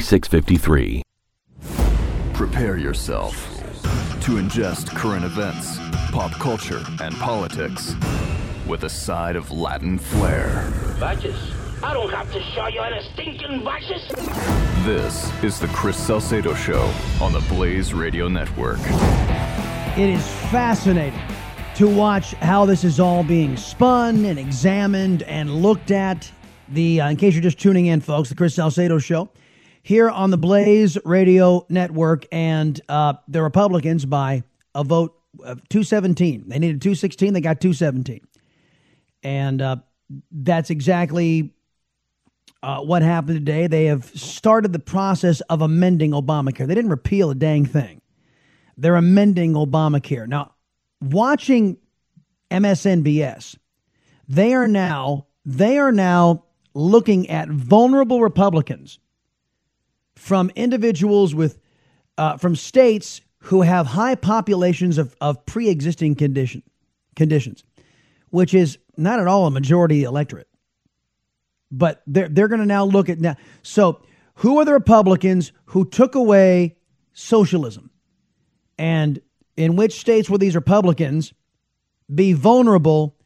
4653. Prepare yourself to ingest current events, pop culture, and politics with a side of Latin flair. Vices? I don't have to show you any stinking vices. This is the Chris Salcedo Show on the Blaze Radio Network. It is fascinating to watch how this is all being spun and examined and looked at. The uh, in case you're just tuning in, folks, the Chris Salcedo Show here on the Blaze Radio Network, and uh, the Republicans by a vote of 217. They needed 216, they got 217. And uh, that's exactly uh, what happened today. They have started the process of amending Obamacare. They didn't repeal a dang thing, they're amending Obamacare. Now, watching MSNBS, they are now they are now looking at vulnerable Republicans from individuals with uh, from states who have high populations of, of pre-existing condition conditions, which is not at all a majority electorate. But they're they're going to now look at now. So who are the Republicans who took away socialism, and in which states will these Republicans be vulnerable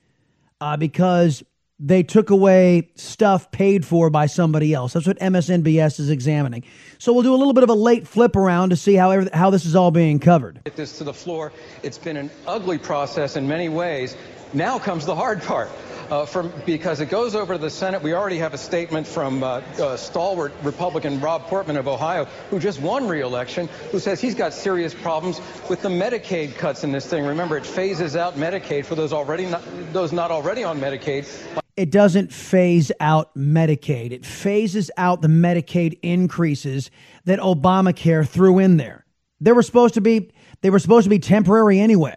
uh, because they took away stuff paid for by somebody else. That's what MSNBS is examining. So we'll do a little bit of a late flip around to see how how this is all being covered. Get this to the floor. It's been an ugly process in many ways. Now comes the hard part. Uh, from, because it goes over to the Senate. We already have a statement from uh, uh, stalwart Republican Rob Portman of Ohio, who just won re-election, who says he's got serious problems with the Medicaid cuts in this thing. Remember, it phases out Medicaid for those already not, those not already on Medicaid it doesn't phase out Medicaid. It phases out the Medicaid increases that Obamacare threw in there. They were supposed to be they were supposed to be temporary anyway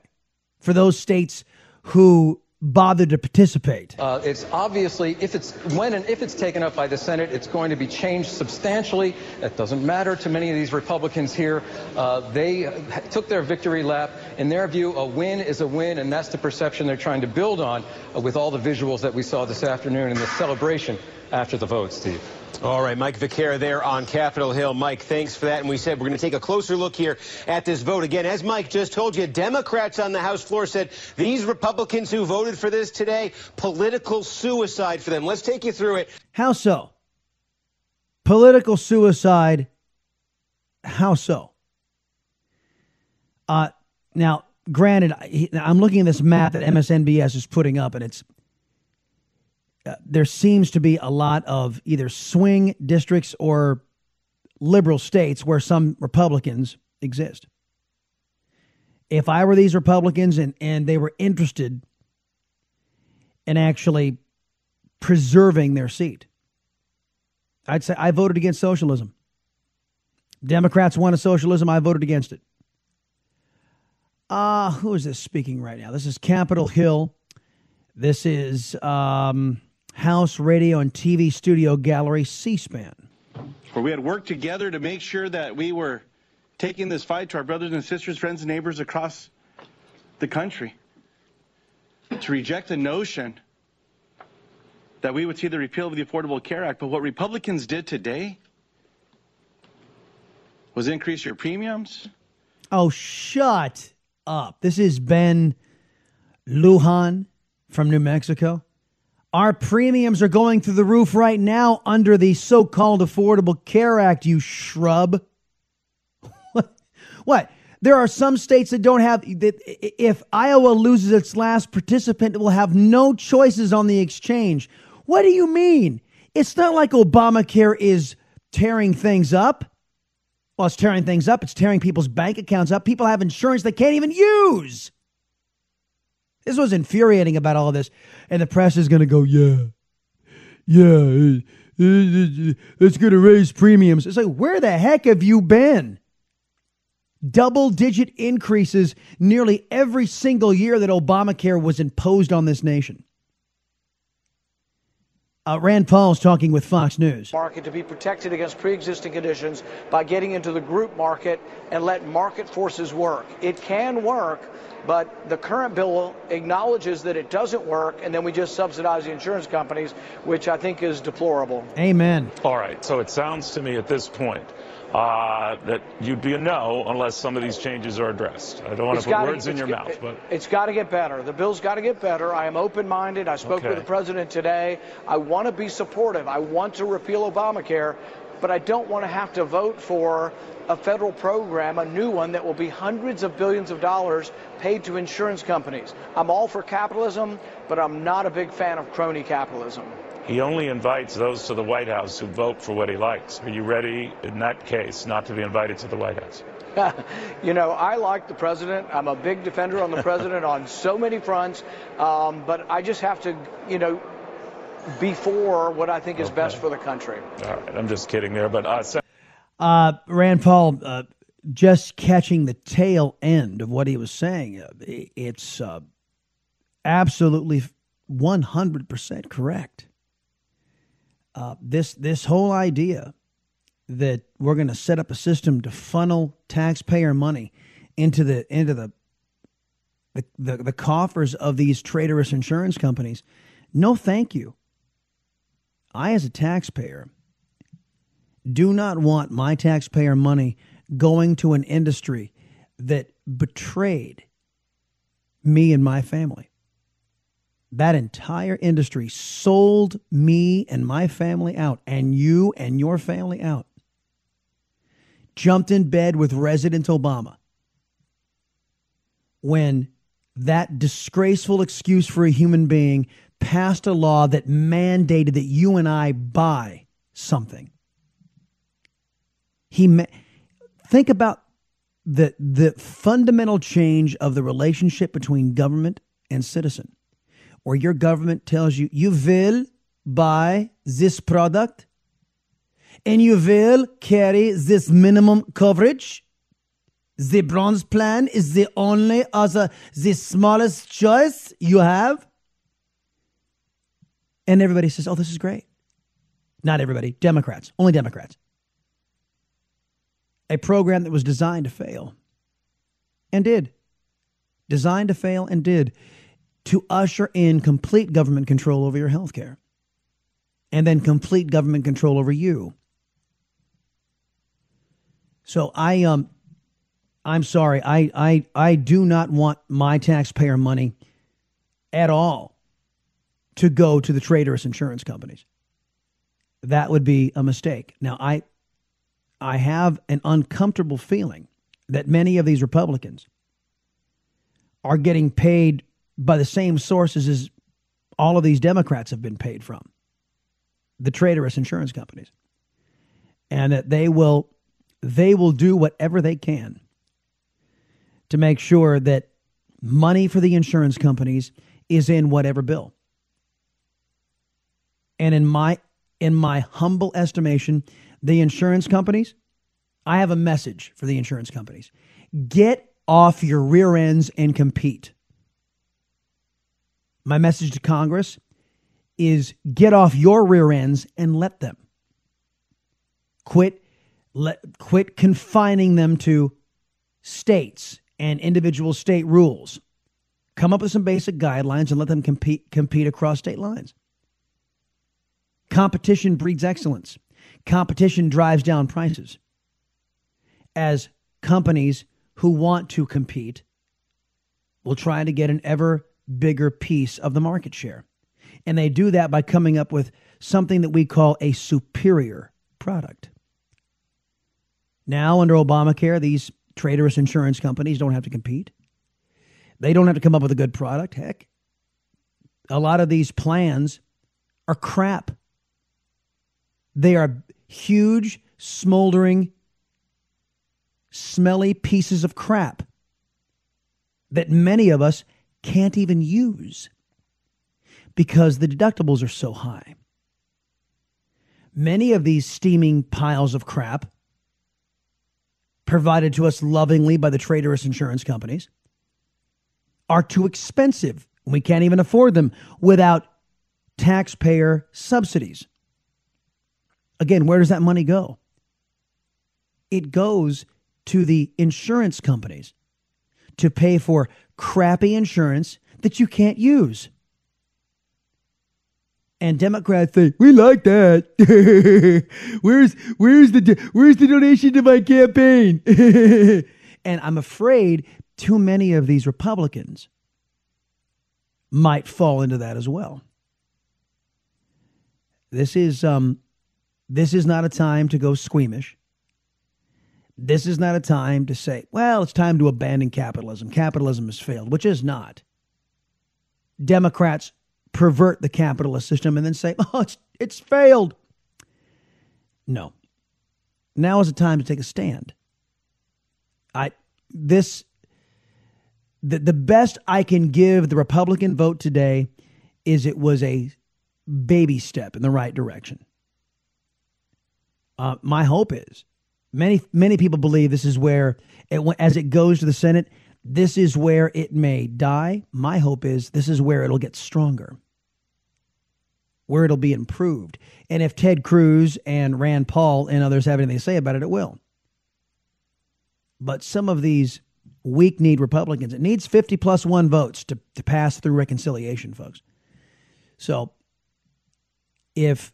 for those states who bothered to participate. Uh, it's obviously if it's when and if it's taken up by the Senate, it's going to be changed substantially. That doesn't matter to many of these Republicans here. Uh, they took their victory lap. In their view, a win is a win, and that's the perception they're trying to build on uh, with all the visuals that we saw this afternoon and the celebration after the vote, Steve. All right, Mike Viqueira there on Capitol Hill. Mike, thanks for that. And we said we're going to take a closer look here at this vote. Again, as Mike just told you, Democrats on the House floor said these Republicans who voted for this today, political suicide for them. Let's take you through it. How so? Political suicide. How so? Uh, now, granted, I'm looking at this map that MSNBS is putting up, and it's uh, there seems to be a lot of either swing districts or liberal states where some Republicans exist. If I were these Republicans and, and they were interested in actually preserving their seat, I'd say I voted against socialism. Democrats wanted socialism, I voted against it. Uh, who is this speaking right now? This is Capitol Hill. This is um, House Radio and TV Studio Gallery, C SPAN. Where we had worked together to make sure that we were taking this fight to our brothers and sisters, friends and neighbors across the country. To reject the notion that we would see the repeal of the Affordable Care Act. But what Republicans did today was increase your premiums. Oh, shut up. This is Ben Lujan from New Mexico. Our premiums are going through the roof right now under the so called Affordable Care Act, you shrub. what? There are some states that don't have, that if Iowa loses its last participant, it will have no choices on the exchange. What do you mean? It's not like Obamacare is tearing things up. Well, it's tearing things up. It's tearing people's bank accounts up. People have insurance they can't even use. This was infuriating about all this. And the press is going to go, yeah, yeah, it's going to raise premiums. It's like, where the heck have you been? Double digit increases nearly every single year that Obamacare was imposed on this nation. Uh, Rand Paul's talking with Fox News. Market to be protected against pre-existing conditions by getting into the group market and let market forces work. It can work, but the current bill acknowledges that it doesn't work, and then we just subsidize the insurance companies, which I think is deplorable. Amen. All right. So it sounds to me at this point uh, that you'd be a no unless some of these changes are addressed. I don't want to put gotta, words in your mouth, but it's got to get better. The bill's got to get better. I am open-minded. I spoke okay. with the president today. I want to be supportive. I want to repeal Obamacare, but I don't want to have to vote for a federal program, a new one that will be hundreds of billions of dollars paid to insurance companies. I'm all for capitalism, but I'm not a big fan of crony capitalism. He only invites those to the White House who vote for what he likes. Are you ready, in that case, not to be invited to the White House? you know, I like the president. I'm a big defender on the president on so many fronts. Um, but I just have to, you know, be for what I think is okay. best for the country. All right. I'm just kidding there. But uh, uh, Rand Paul, uh, just catching the tail end of what he was saying, uh, it's uh, absolutely 100% correct uh, this this whole idea that we're going to set up a system to funnel taxpayer money into the into the the, the, the coffers of these traitorous insurance companies. No, thank you. I, as a taxpayer, do not want my taxpayer money going to an industry that betrayed me and my family that entire industry sold me and my family out, and you and your family out. Jumped in bed with Resident Obama when that disgraceful excuse for a human being passed a law that mandated that you and I buy something. He ma- think about the the fundamental change of the relationship between government and citizen or your government tells you you will buy this product and you will carry this minimum coverage, the bronze plan is the only other, the smallest choice you have. And everybody says, oh, this is great. Not everybody, Democrats, only Democrats. A program that was designed to fail and did. Designed to fail and did to usher in complete government control over your health care and then complete government control over you. So I um I'm sorry. I I I do not want my taxpayer money at all to go to the traitorous insurance companies. That would be a mistake. Now I I have an uncomfortable feeling that many of these Republicans are getting paid by the same sources as all of these Democrats have been paid from the traitorous insurance companies. And that they will they will do whatever they can to make sure that money for the insurance companies is in whatever bill. And in my in my humble estimation, the insurance companies, I have a message for the insurance companies. Get off your rear ends and compete. My message to Congress is get off your rear ends and let them. Quit let quit confining them to states and individual state rules. Come up with some basic guidelines and let them compete compete across state lines. Competition breeds excellence. Competition drives down prices. As companies who want to compete will try to get an ever bigger piece of the market share. And they do that by coming up with something that we call a superior product. Now, under Obamacare, these traitorous insurance companies don't have to compete. They don't have to come up with a good product. Heck, a lot of these plans are crap. They are huge, smoldering, smelly pieces of crap that many of us can't even use because the deductibles are so high. Many of these steaming piles of crap, provided to us lovingly by the traitorous insurance companies, are too expensive. We can't even afford them without taxpayer subsidies. Again, where does that money go? It goes to the insurance companies to pay for crappy insurance that you can't use. And Democrats say, "We like that. where's where's the where's the donation to my campaign?" and I'm afraid too many of these Republicans might fall into that as well. This is um, this is not a time to go squeamish. This is not a time to say, well, it's time to abandon capitalism. Capitalism has failed, which is not. Democrats pervert the capitalist system and then say, oh, it's, it's failed. No. Now is the time to take a stand. I this the, the best I can give the Republican vote today is it was a baby step in the right direction. Uh, my hope is many many people believe this is where it, as it goes to the Senate, this is where it may die. My hope is this is where it'll get stronger, where it'll be improved. And if Ted Cruz and Rand Paul and others have anything to say about it, it will. But some of these weak need Republicans, it needs 50 plus one votes to, to pass through reconciliation, folks. So if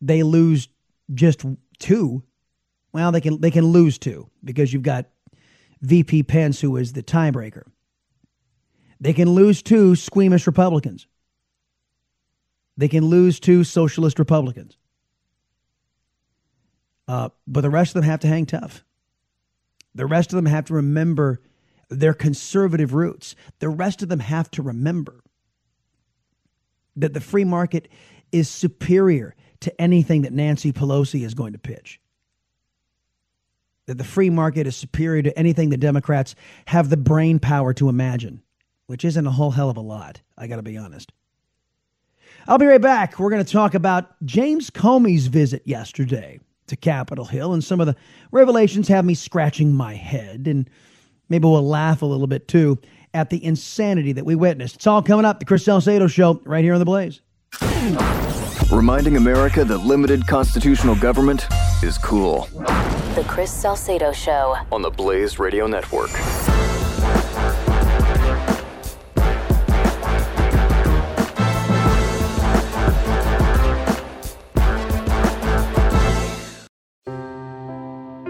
they lose just two, well, they can they can lose two because you've got VP Pence who is the tiebreaker. They can lose two squeamish Republicans. They can lose two socialist Republicans. Uh, but the rest of them have to hang tough. The rest of them have to remember their conservative roots. The rest of them have to remember that the free market is superior to anything that Nancy Pelosi is going to pitch. That the free market is superior to anything the Democrats have the brain power to imagine, which isn't a whole hell of a lot, I got to be honest. I'll be right back. We're going to talk about James Comey's visit yesterday to Capitol Hill, and some of the revelations have me scratching my head, and maybe we'll laugh a little bit too at the insanity that we witnessed. It's all coming up. The Chris Salcedo Show right here on The Blaze. Reminding America that limited constitutional government is cool. The Chris Salcedo Show. On the Blaze Radio Network.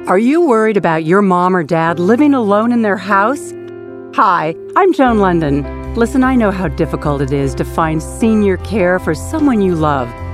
Are you worried about your mom or dad living alone in their house? Hi, I'm Joan London. Listen, I know how difficult it is to find senior care for someone you love.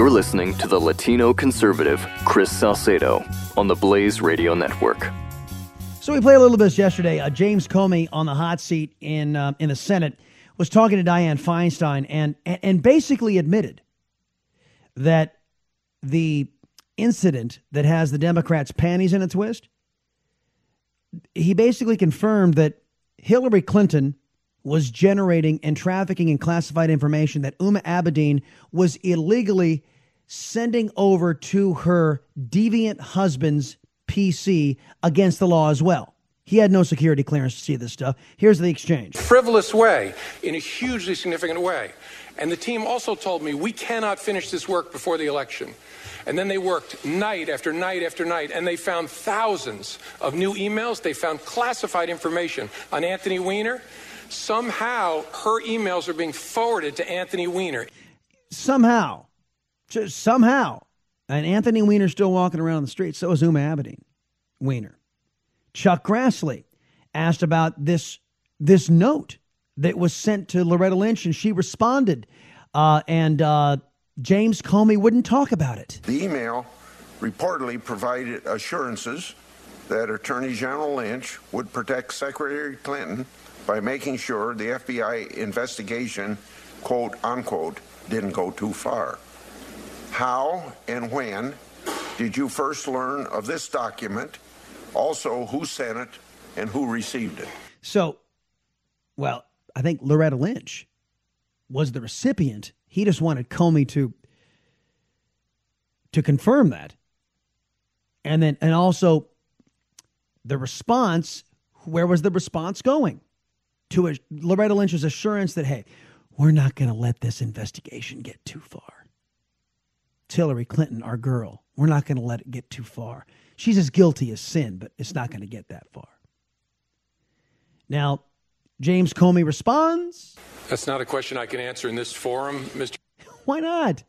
You're listening to the Latino conservative, Chris Salcedo, on the Blaze Radio Network. So we played a little bit yesterday. Uh, James Comey on the hot seat in uh, in the Senate was talking to Dianne Feinstein and, and and basically admitted that the incident that has the Democrats' panties in a twist. He basically confirmed that Hillary Clinton was generating and trafficking in classified information that Uma Abedin was illegally sending over to her deviant husband's PC against the law as well. He had no security clearance to see this stuff. Here's the exchange. Frivolous way, in a hugely significant way. And the team also told me we cannot finish this work before the election. And then they worked night after night after night, and they found thousands of new emails. They found classified information on Anthony Weiner. Somehow, her emails are being forwarded to Anthony Weiner. Somehow, just somehow, and Anthony Weiner's still walking around the street. So is Huma Abedin Weiner. Chuck Grassley asked about this this note that was sent to Loretta Lynch, and she responded. Uh, and uh, James Comey wouldn't talk about it. The email reportedly provided assurances that Attorney General Lynch would protect Secretary Clinton by making sure the FBI investigation, quote unquote, didn't go too far. How and when did you first learn of this document? Also, who sent it and who received it? So, well, I think Loretta Lynch was the recipient he just wanted Comey to to confirm that. And then and also the response, where was the response going? To a, Loretta Lynch's assurance that, hey, we're not going to let this investigation get too far. Hillary Clinton, our girl, we're not going to let it get too far. She's as guilty as sin, but it's not going to get that far. Now, James Comey responds. That's not a question I can answer in this forum, Mr. Why not?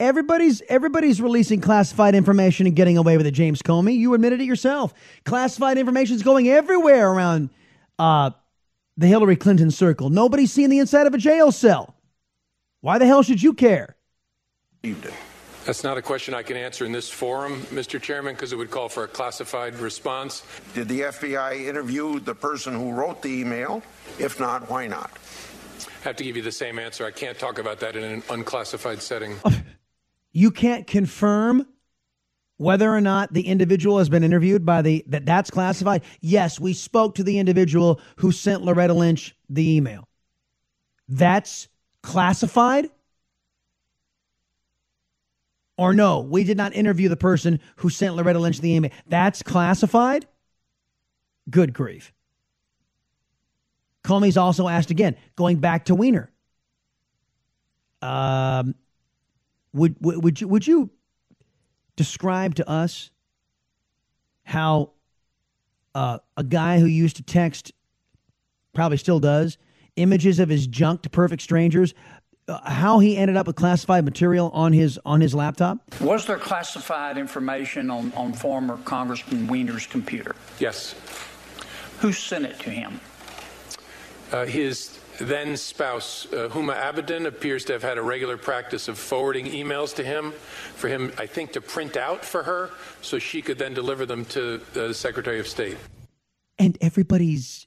Everybody's everybody's releasing classified information and getting away with it. James Comey, you admitted it yourself. Classified information is going everywhere around uh, the Hillary Clinton circle. Nobody's seen the inside of a jail cell. Why the hell should you care? That's not a question I can answer in this forum, Mr. Chairman, because it would call for a classified response. Did the FBI interview the person who wrote the email? If not, why not? I have to give you the same answer. I can't talk about that in an unclassified setting. You can't confirm whether or not the individual has been interviewed by the that that's classified. Yes, we spoke to the individual who sent Loretta Lynch the email. That's classified? Or no, we did not interview the person who sent Loretta Lynch the email. That's classified? Good grief. Comey's also asked again, going back to Weiner. Um, would, would, would you would you describe to us how uh, a guy who used to text, probably still does, images of his junk to perfect strangers, uh, how he ended up with classified material on his on his laptop? Was there classified information on, on former Congressman Weiner's computer? Yes. Who sent it to him? Uh, his then spouse, uh, Huma Abedin, appears to have had a regular practice of forwarding emails to him for him, I think, to print out for her so she could then deliver them to the Secretary of State. And everybody's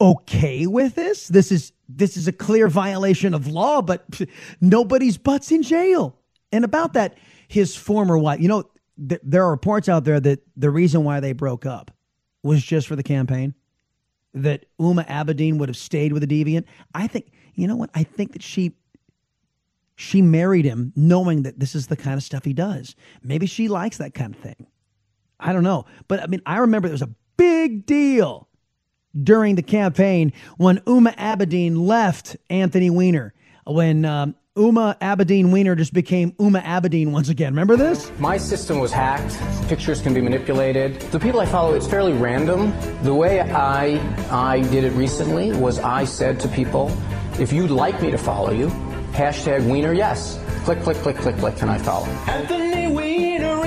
okay with this? This is this is a clear violation of law, but nobody's butts in jail. And about that, his former wife, you know, th- there are reports out there that the reason why they broke up was just for the campaign. That Uma Abedin would have stayed with a deviant. I think, you know what? I think that she she married him knowing that this is the kind of stuff he does. Maybe she likes that kind of thing. I don't know. But I mean, I remember there was a big deal during the campaign when Uma Abedin left Anthony Weiner. When um, Huma Abedin Weiner just became Uma Abedin once again. Remember this? My system was hacked. Pictures can be manipulated. The people I follow, it's fairly random. The way I I did it recently was I said to people, if you'd like me to follow you, hashtag Weiner yes. Click, click, click, click, click, and I follow.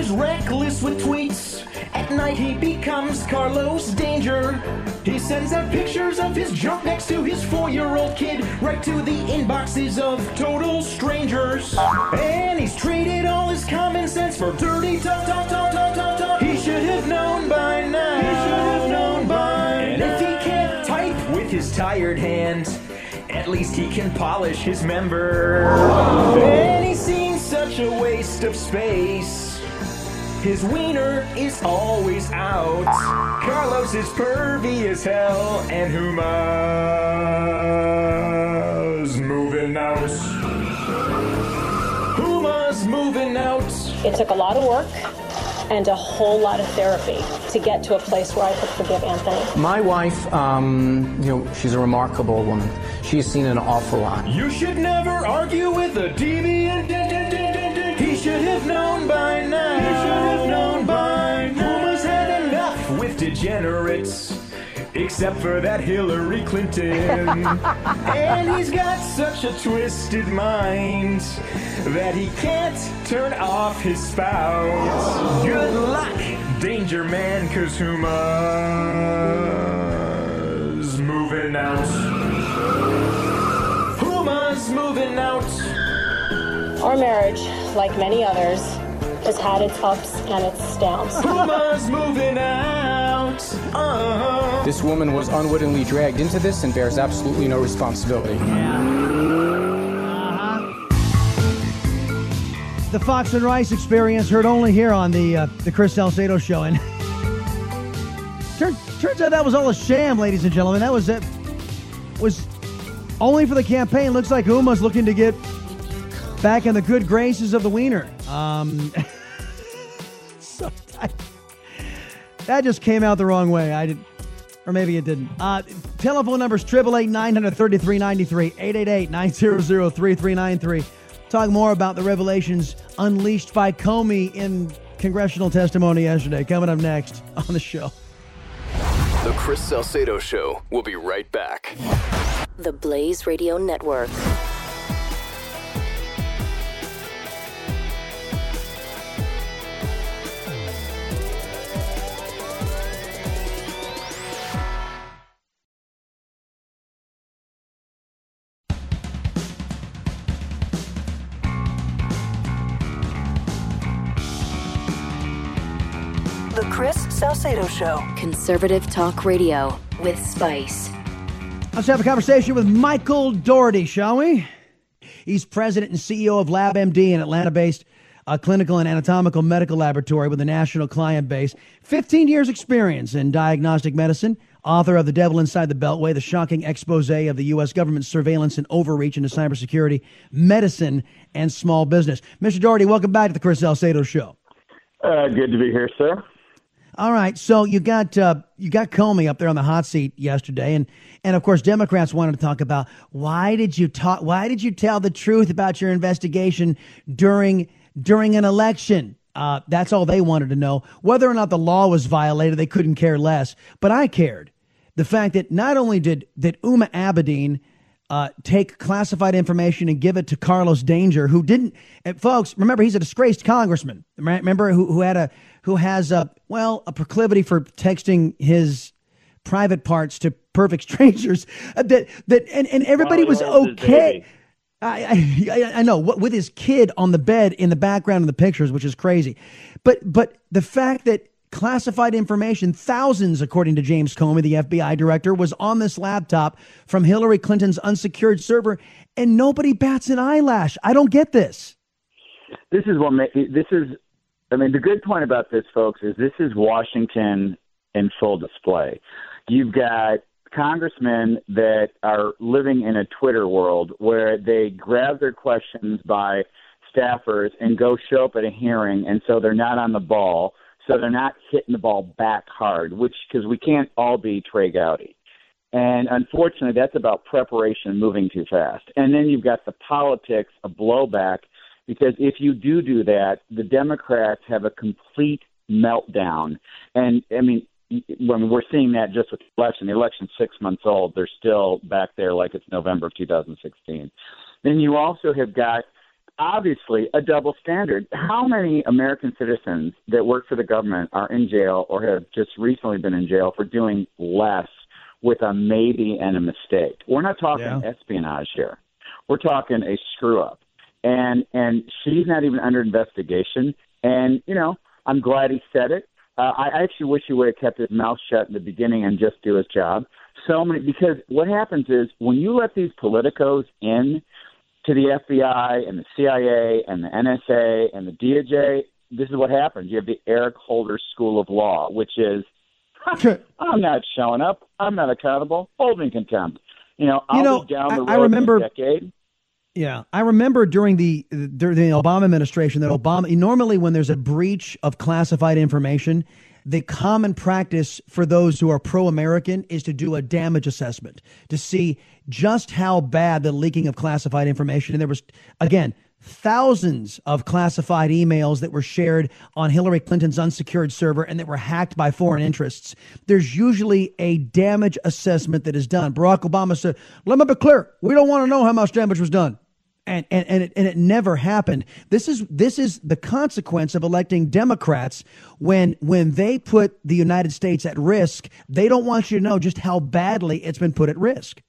Reckless with tweets. At night he becomes Carlos Danger. He sends out pictures of his junk next to his four-year-old kid, right to the inboxes of total strangers. And he's traded all his common sense for dirty talk, talk, talk, talk, talk, talk. He should have known by now. He should have known by and now. And if he can't type with his tired hands, at least he can polish his member. And he seems such a waste of space. His wiener is always out. Carlos is pervy as hell, and Huma's moving out. Huma's moving out. It took a lot of work and a whole lot of therapy to get to a place where I could forgive Anthony. My wife, um, you know, she's a remarkable woman. She's seen an awful lot. You should never argue with a deviant. Have known by now. He should have known by now. Puma's had enough with degenerates. Except for that Hillary Clinton. and he's got such a twisted mind that he can't turn off his spouse. Good luck, Danger Man, cause Huma's moving out. Huma's moving out. Our marriage, like many others, has had its ups and its downs. Puma's moving out. Uh-huh. This woman was unwittingly dragged into this and bears absolutely no responsibility. The Fox and Rice experience heard only here on the uh, the Chris Salcedo show, and turn, turns out that was all a sham, ladies and gentlemen. That was it. Was only for the campaign. Looks like Uma's looking to get back in the good graces of the wiener. Um, so that just came out the wrong way. I did, or maybe it didn't. Uh, telephone numbers triple eight nine hundred thirty three ninety three eight eight eight nine zero zero three three nine three. Talk more about the revelations unleashed by Comey in congressional testimony yesterday. Coming up next on the show. The Chris Salcedo Show. We'll be right back. The Blaze Radio Network. The Chris Salcedo Show. Conservative Talk Radio with Spice. Let's have a conversation with Michael Daugherty, shall we? He's president and CEO of LabMD, an Atlanta based uh, clinical and anatomical medical laboratory with a national client base. 15 years' experience in diagnostic medicine, author of The Devil Inside the Beltway, the shocking expose of the U.S. government's surveillance and overreach into cybersecurity, medicine, and small business. Mr. Daugherty, welcome back to the Chris Salcedo Show. Uh, good to be here, sir. All right, so you got uh, you got Comey up there on the hot seat yesterday, and and of course Democrats wanted to talk about why did you talk why did you tell the truth about your investigation during during an election? Uh, that's all they wanted to know. Whether or not the law was violated, they couldn't care less. But I cared. The fact that not only did that Uma Abedin uh, take classified information and give it to Carlos Danger, who didn't. Folks, remember he's a disgraced congressman. Remember who who had a who has a well a proclivity for texting his private parts to perfect strangers. Uh, that that and, and everybody was okay. I, I, I know with his kid on the bed in the background of the pictures, which is crazy, but but the fact that classified information, thousands, according to James Comey, the FBI director, was on this laptop from Hillary Clinton's unsecured server, and nobody bats an eyelash. I don't get this. This is what ma- this is. I mean, the good point about this, folks, is this is Washington in full display. You've got congressmen that are living in a Twitter world where they grab their questions by staffers and go show up at a hearing, and so they're not on the ball, so they're not hitting the ball back hard, which because we can't all be Trey Gowdy. And unfortunately, that's about preparation moving too fast. And then you've got the politics of blowback, because if you do do that, the Democrats have a complete meltdown. And I mean, when we're seeing that just with the election, the election's six months old, they're still back there like it's November of 2016. Then you also have got obviously a double standard. How many American citizens that work for the government are in jail or have just recently been in jail for doing less with a maybe and a mistake? We're not talking Yeah. espionage here. We're talking a screw up. And and she's not even under investigation. And you know, I'm glad he said it. Uh, I actually wish he would have kept his mouth shut in the beginning and just do his job. So many because what happens is when you let these politicos in to the FBI and the CIA and the NSA and the DOJ, this is what happens. You have the Eric Holder School of Law, which is I'm not showing up. I'm not accountable. Hold me in contempt. You know, I'll You know, be down the road I- remember- in a decade. Yeah, I remember during the during the Obama administration that Obama normally when there's a breach of classified information, the common practice for those who are pro-American is to do a damage assessment to see just how bad the leaking of classified information. And there was again thousands of classified emails that were shared on Hillary Clinton's unsecured server and that were hacked by foreign interests. There's usually a damage assessment that is done. Barack Obama said, "Let me be clear. We don't want to know how much damage was done." And and and it, and it never happened. This is this is the consequence of electing Democrats when when they put the United States at risk. They don't want you to know just how badly it's been put at risk.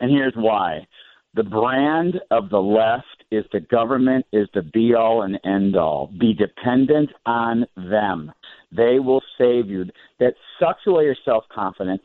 And here's why: the brand of the left is the government is the be all and end all. Be dependent on them. They will save you. That sucks away your self confidence,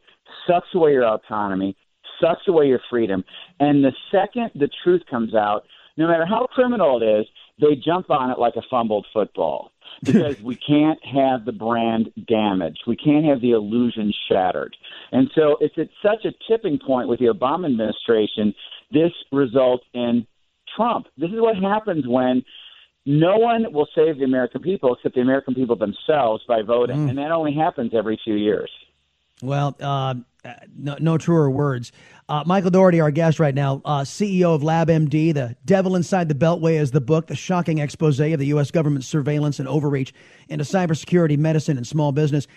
sucks away your autonomy, sucks away your freedom. And the second the truth comes out, no matter how criminal it is, they jump on it like a fumbled football because we can't have the brand damaged. We can't have the illusion shattered. And so it's at such a tipping point with the Obama administration. This results in Trump. This is what happens when no one will save the American people except the American people themselves by voting. Mm. And that only happens every few years. Well, uh, no, no, truer words. Uh, Michael Daugherty, our guest right now, uh, CEO of LabMD, The Devil Inside the Beltway is the book, the shocking expose of the U.S. government's surveillance and overreach into cybersecurity, medicine, and small business.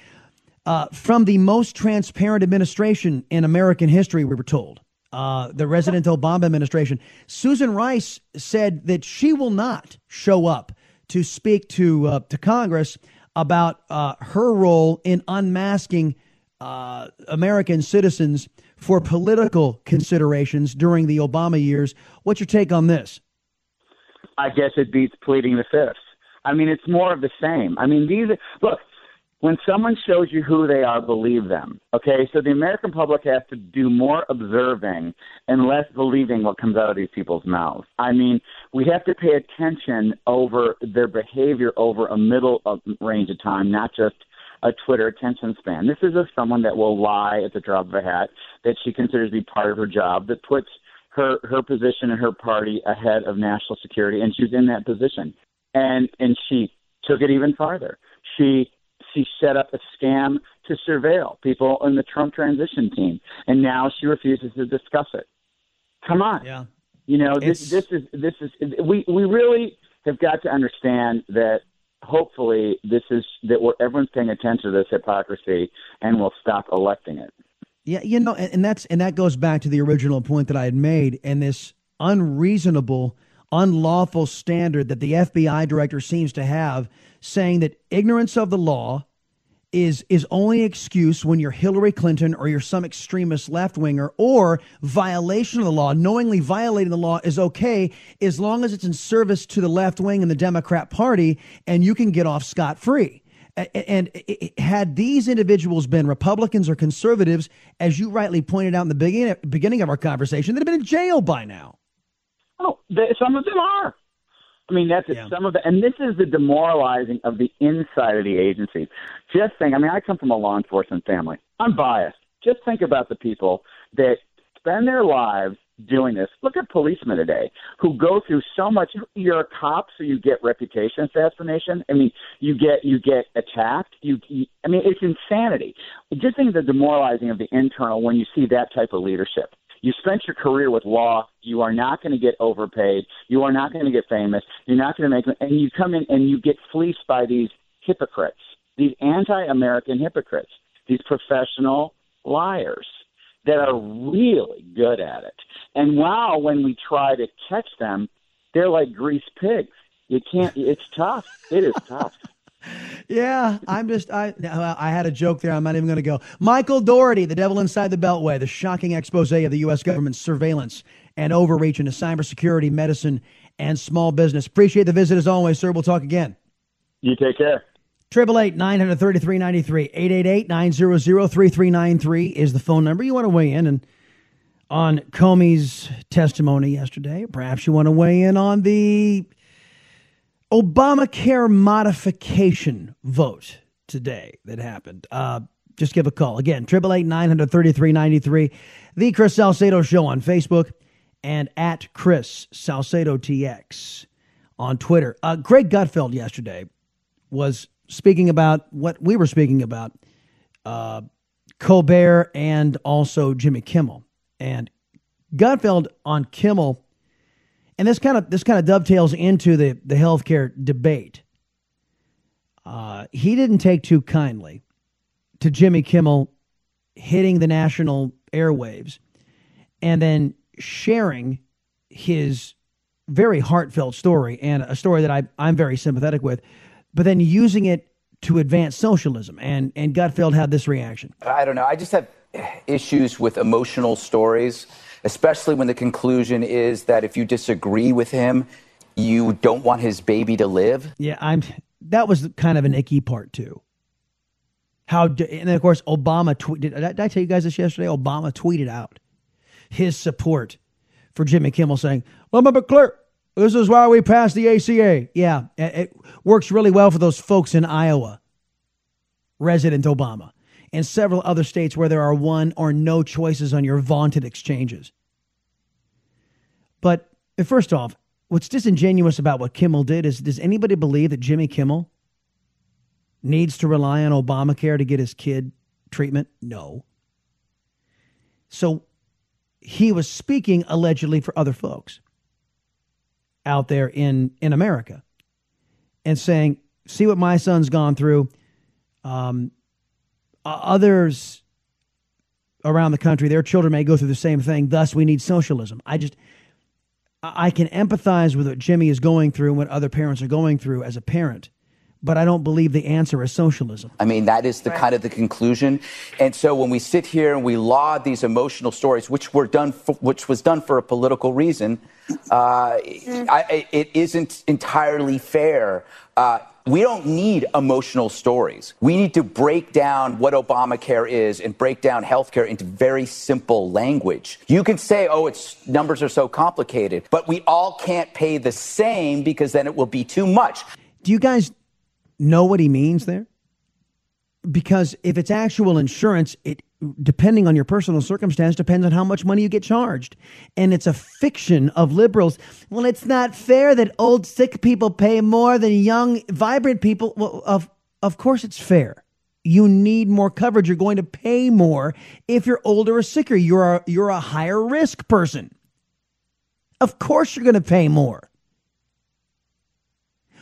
Uh, from the most transparent administration in American history, we were told, uh, the resident Obama administration. Susan Rice said that she will not show up to speak to, uh, to Congress about uh, her role in unmasking – uh, American citizens for political considerations during the Obama years. What's your take on this? I guess it beats pleading the fifth. I mean, it's more of the same. I mean, these look. When someone shows you who they are, believe them. Okay, so the American public has to do more observing and less believing what comes out of these people's mouths. I mean, we have to pay attention over their behavior over a middle of range of time, not just a Twitter attention span. This is a someone that will lie at the drop of a hat that she considers to be part of her job that puts her her position and her party ahead of national security, and she's in that position. And and she took it even farther. She she set up a scam to surveil people in the Trump transition team, and now she refuses to discuss it. Come on, yeah. You know this this is this is we we really have got to understand that hopefully this is that we're, everyone's paying attention to this hypocrisy and will stop electing it. Yeah, you know, and, and that's and that goes back to the original point that I had made, and this unreasonable, unlawful standard that the FBI director seems to have, saying that ignorance of the law is is only excuse when you're Hillary Clinton or you're some extremist left winger or violation of the law, knowingly violating the law is okay as long as it's in service to the left wing and the Democrat Party, and you can get off scot free. And had these individuals been Republicans or conservatives, as you rightly pointed out in the beginning beginning of our conversation, they'd have been in jail by now. Oh, they, some of them are. I mean, that's yeah. some of the, and this is the demoralizing of the inside of the agency. Just think, I mean, I come from a law enforcement family. I'm biased. Just think about the people that spend their lives doing this. Look at policemen today who go through so much. You're a cop, so you get reputation assassination. I mean, you get you get attacked. You, you I mean, it's insanity. Just think of the demoralizing of the internal when you see that type of leadership. You spent your career with law. You are not going to get overpaid. You are not going to get famous. You're not going to make, and you come in and you get fleeced by these hypocrites, these anti-American hypocrites, these professional liars that are really good at it. And wow, when we try to catch them, they're like greased pigs. You can't. It's tough. It is tough. Yeah, I'm just I I had a joke there. I'm not even going to go. Michael Daugherty, the devil inside the Beltway, the shocking expose of the U.S. government's surveillance and overreach into cybersecurity, medicine, and small business. Appreciate the visit as always, sir. We'll talk again. You take care. Triple eight nine hundred thirty three ninety three eight eight eight nine zero zero three three nine three is the phone number. You want to weigh in and on Comey's testimony yesterday. Perhaps you want to weigh in on the Obamacare modification vote today that happened. Uh, just give a call. Again, 888 933 93. The Chris Salcedo Show on Facebook and at Chris Salcedo TX on Twitter. Uh, Greg Gutfeld yesterday was speaking about what we were speaking about uh, Colbert and also Jimmy Kimmel. And Gutfeld on Kimmel, and this kind of this kind of dovetails into the the healthcare debate. Uh, he didn't take too kindly to Jimmy Kimmel hitting the national airwaves and then sharing his very heartfelt story and a story that I, I'm very sympathetic with, but then using it to advance socialism. And, and Gutfeld had this reaction. I don't know. I just have issues with emotional stories, especially when the conclusion is that if you disagree with him, you don't want his baby to live. Yeah, I'm. That was kind of an icky part too. How and then of course Obama tweeted. Did, did I tell you guys this yesterday? Obama tweeted out his support for Jimmy Kimmel, saying, "Let me be. This is why we passed the ACA." Yeah, it works really well for those folks in Iowa. Resident Obama and several other states where there are one or no choices on your vaunted exchanges. But first off, what's disingenuous about what Kimmel did is does anybody believe that Jimmy Kimmel needs to rely on Obamacare to get his kid treatment? No. So he was speaking allegedly for other folks out there in, in America and saying, see what my son's gone through. Um, others around the country, their children may go through the same thing. Thus, we need socialism. I just, I can empathize with what Jimmy is going through and what other parents are going through as a parent but I don't believe the answer is socialism. I mean, that is the right. kind of the conclusion. And so when we sit here and we laud these emotional stories, which were done, for, which was done for a political reason, uh, I, it isn't entirely fair. Uh, we don't need emotional stories. We need to break down what Obamacare is and break down healthcare into very simple language. You can say, oh, its numbers are so complicated, but we all can't pay the same because then it will be too much. Do you guys know what he means there? Because if it's actual insurance, it depending on your personal circumstance depends on how much money you get charged. And it's a fiction of liberals. Well, it's not fair that old sick people pay more than young vibrant people. Well, of of course it's fair. You need more coverage. You're going to pay more if you're older or sicker. You're a, you're a higher risk person. Of course you're going to pay more.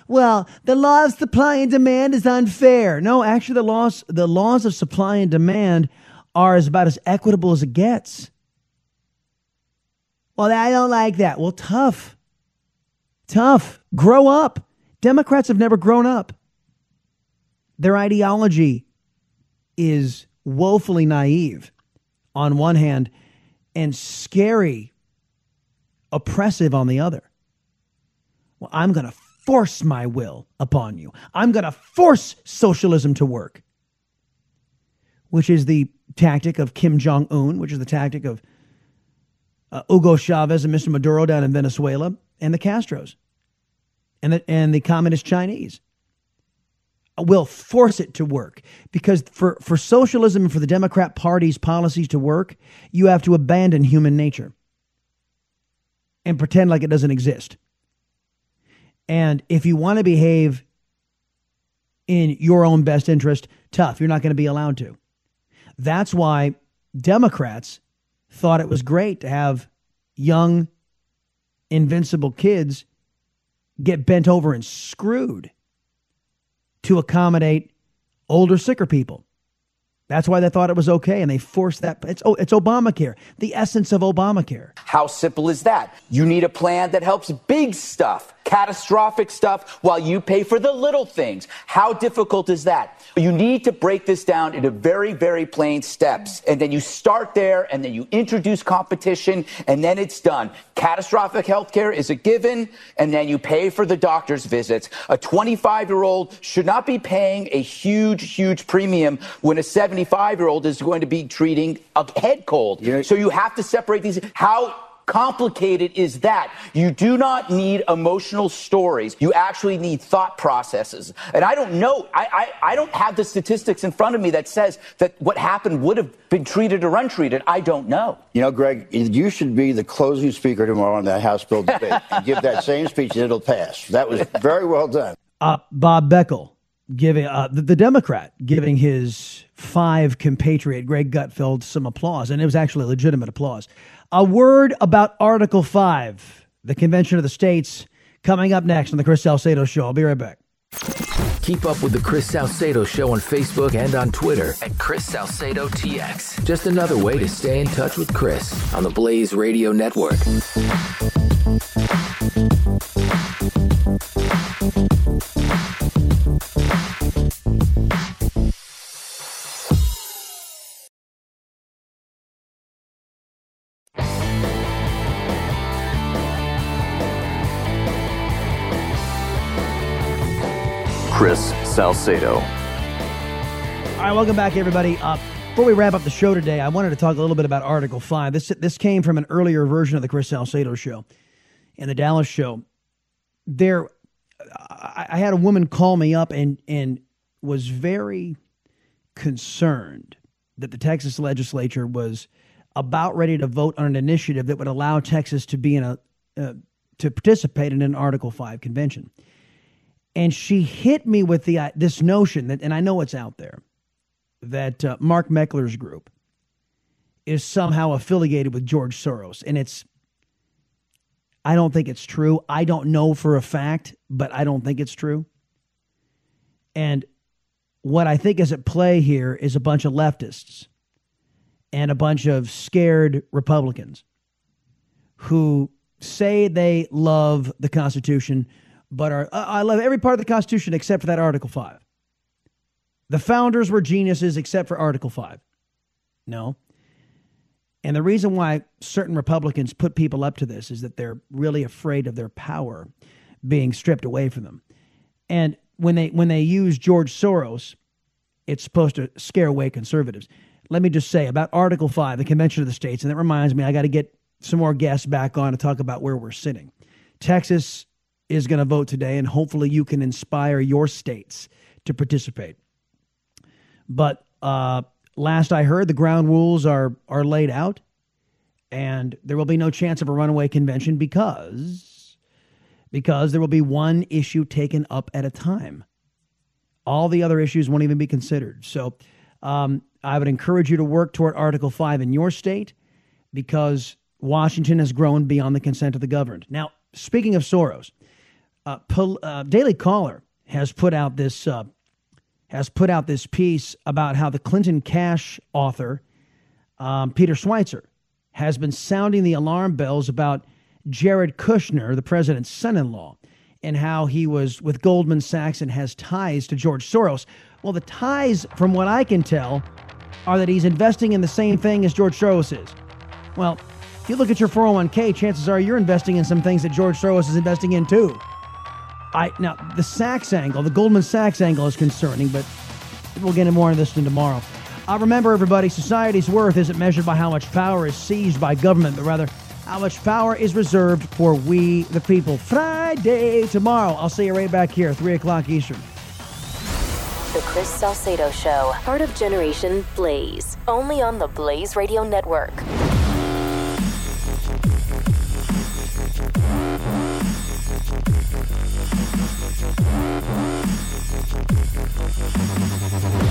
Well, the law of supply and demand is unfair. No, actually, the laws the laws of supply and demand are as about as equitable as it gets. Well, I don't like that. Well, tough. Tough. Grow up. Democrats have never grown up. Their ideology is woefully naive on one hand and scary, oppressive on the other. Well, I'm going to force my will upon you. I'm going to force socialism to work, which is the tactic of Kim Jong un, which is the tactic of uh, Hugo Chavez and Mr. Maduro down in Venezuela, and the Castros, and the, and the communist Chinese. Will force it to work because for, for socialism and for the Democrat Party's policies to work, you have to abandon human nature and pretend like it doesn't exist. And if you want to behave in your own best interest, tough. You're not going to be allowed to. That's why Democrats thought it was great to have young, invincible kids get bent over and screwed to accommodate older, sicker people. That's why they thought it was okay, and they forced that. It's oh, it's Obamacare, the essence of Obamacare. How simple is that? You need a plan that helps big stuff catastrophic stuff while you pay for the little things. How difficult is that? You need to break this down into very, very plain steps. And then you start there and then you introduce competition and then it's done. Catastrophic health care is a given and then you pay for the doctor's visits. A 25 year old should not be paying a huge, huge premium when a 75 year old is going to be treating a head cold. So you have to separate these. How complicated is that? You do not need emotional stories. You actually need thought processes. And I don't know, I, I, I, don't have the statistics in front of me that says that what happened would have been treated or untreated. I don't know. You know, Greg, you should be the closing speaker tomorrow on that House bill debate and give that same speech and it'll pass. That was very well done. Uh, Bob Beckel giving uh, the, the Democrat giving his five compatriot Greg Gutfeld some applause, and it was actually legitimate applause. A word about Article 5, the Convention of the States, coming up next on the Chris Salcedo Show. I'll be right back. Keep up with the Chris Salcedo Show on Facebook and on Twitter at Chris Salcedo TX. Just another way to stay in touch with Chris on the Blaze Radio Network. Salcedo. All right, welcome back, everybody. Uh, before we wrap up the show today, I wanted to talk a little bit about Article 5. This, this came from an earlier version of the Chris Salcedo show and the Dallas show. There, I, I had a woman call me up and, and was very concerned that the Texas legislature was about ready to vote on an initiative that would allow Texas to be in a uh, to participate in an Article 5 convention and she hit me with the uh, this notion that, and I know it's out there, that uh, Mark Meckler's group is somehow affiliated with George Soros, and it's. I don't think it's true. I don't know for a fact, but I don't think it's true. And what I think is at play here is a bunch of leftists and a bunch of scared Republicans who say they love the Constitution but I love every part of the Constitution except for that Article 5. The founders were geniuses except for Article 5. No. And the reason why certain Republicans put people up to this is that they're really afraid of their power being stripped away from them. And when they when they use George Soros, it's supposed to scare away conservatives. Let me just say about Article 5, the Convention of the States, and that reminds me I got to get some more guests back on to talk about where we're sitting. Texas is going to vote today, and hopefully you can inspire your states to participate. But uh, last I heard, the ground rules are are laid out, and there will be no chance of a runaway convention because because there will be one issue taken up at a time. All the other issues won't even be considered. So um, I would encourage you to work toward Article Five in your state because Washington has grown beyond the consent of the governed. Now, speaking of Soros, uh, Pol- uh, Daily Caller has put out this uh, has put out this piece about how the Clinton Cash author um, Peter Schweizer has been sounding the alarm bells about Jared Kushner, the president's son-in-law, and how he was with Goldman Sachs and has ties to George Soros. Well, the ties, from what I can tell, are that he's investing in the same thing as George Soros is. Well, if you look at your 401k, chances are you're investing in some things that George Soros is investing in too. I now the Sachs angle, the Goldman Sachs angle is concerning, but we'll get into more on this in tomorrow. Uh, remember, everybody, society's worth isn't measured by how much power is seized by government, but rather how much power is reserved for we, the people. Friday tomorrow. I'll see you right back here, 3 o'clock Eastern. The Chris Salcedo Show, part of Generation Blaze, only on the Blaze Radio Network. フフフフフ。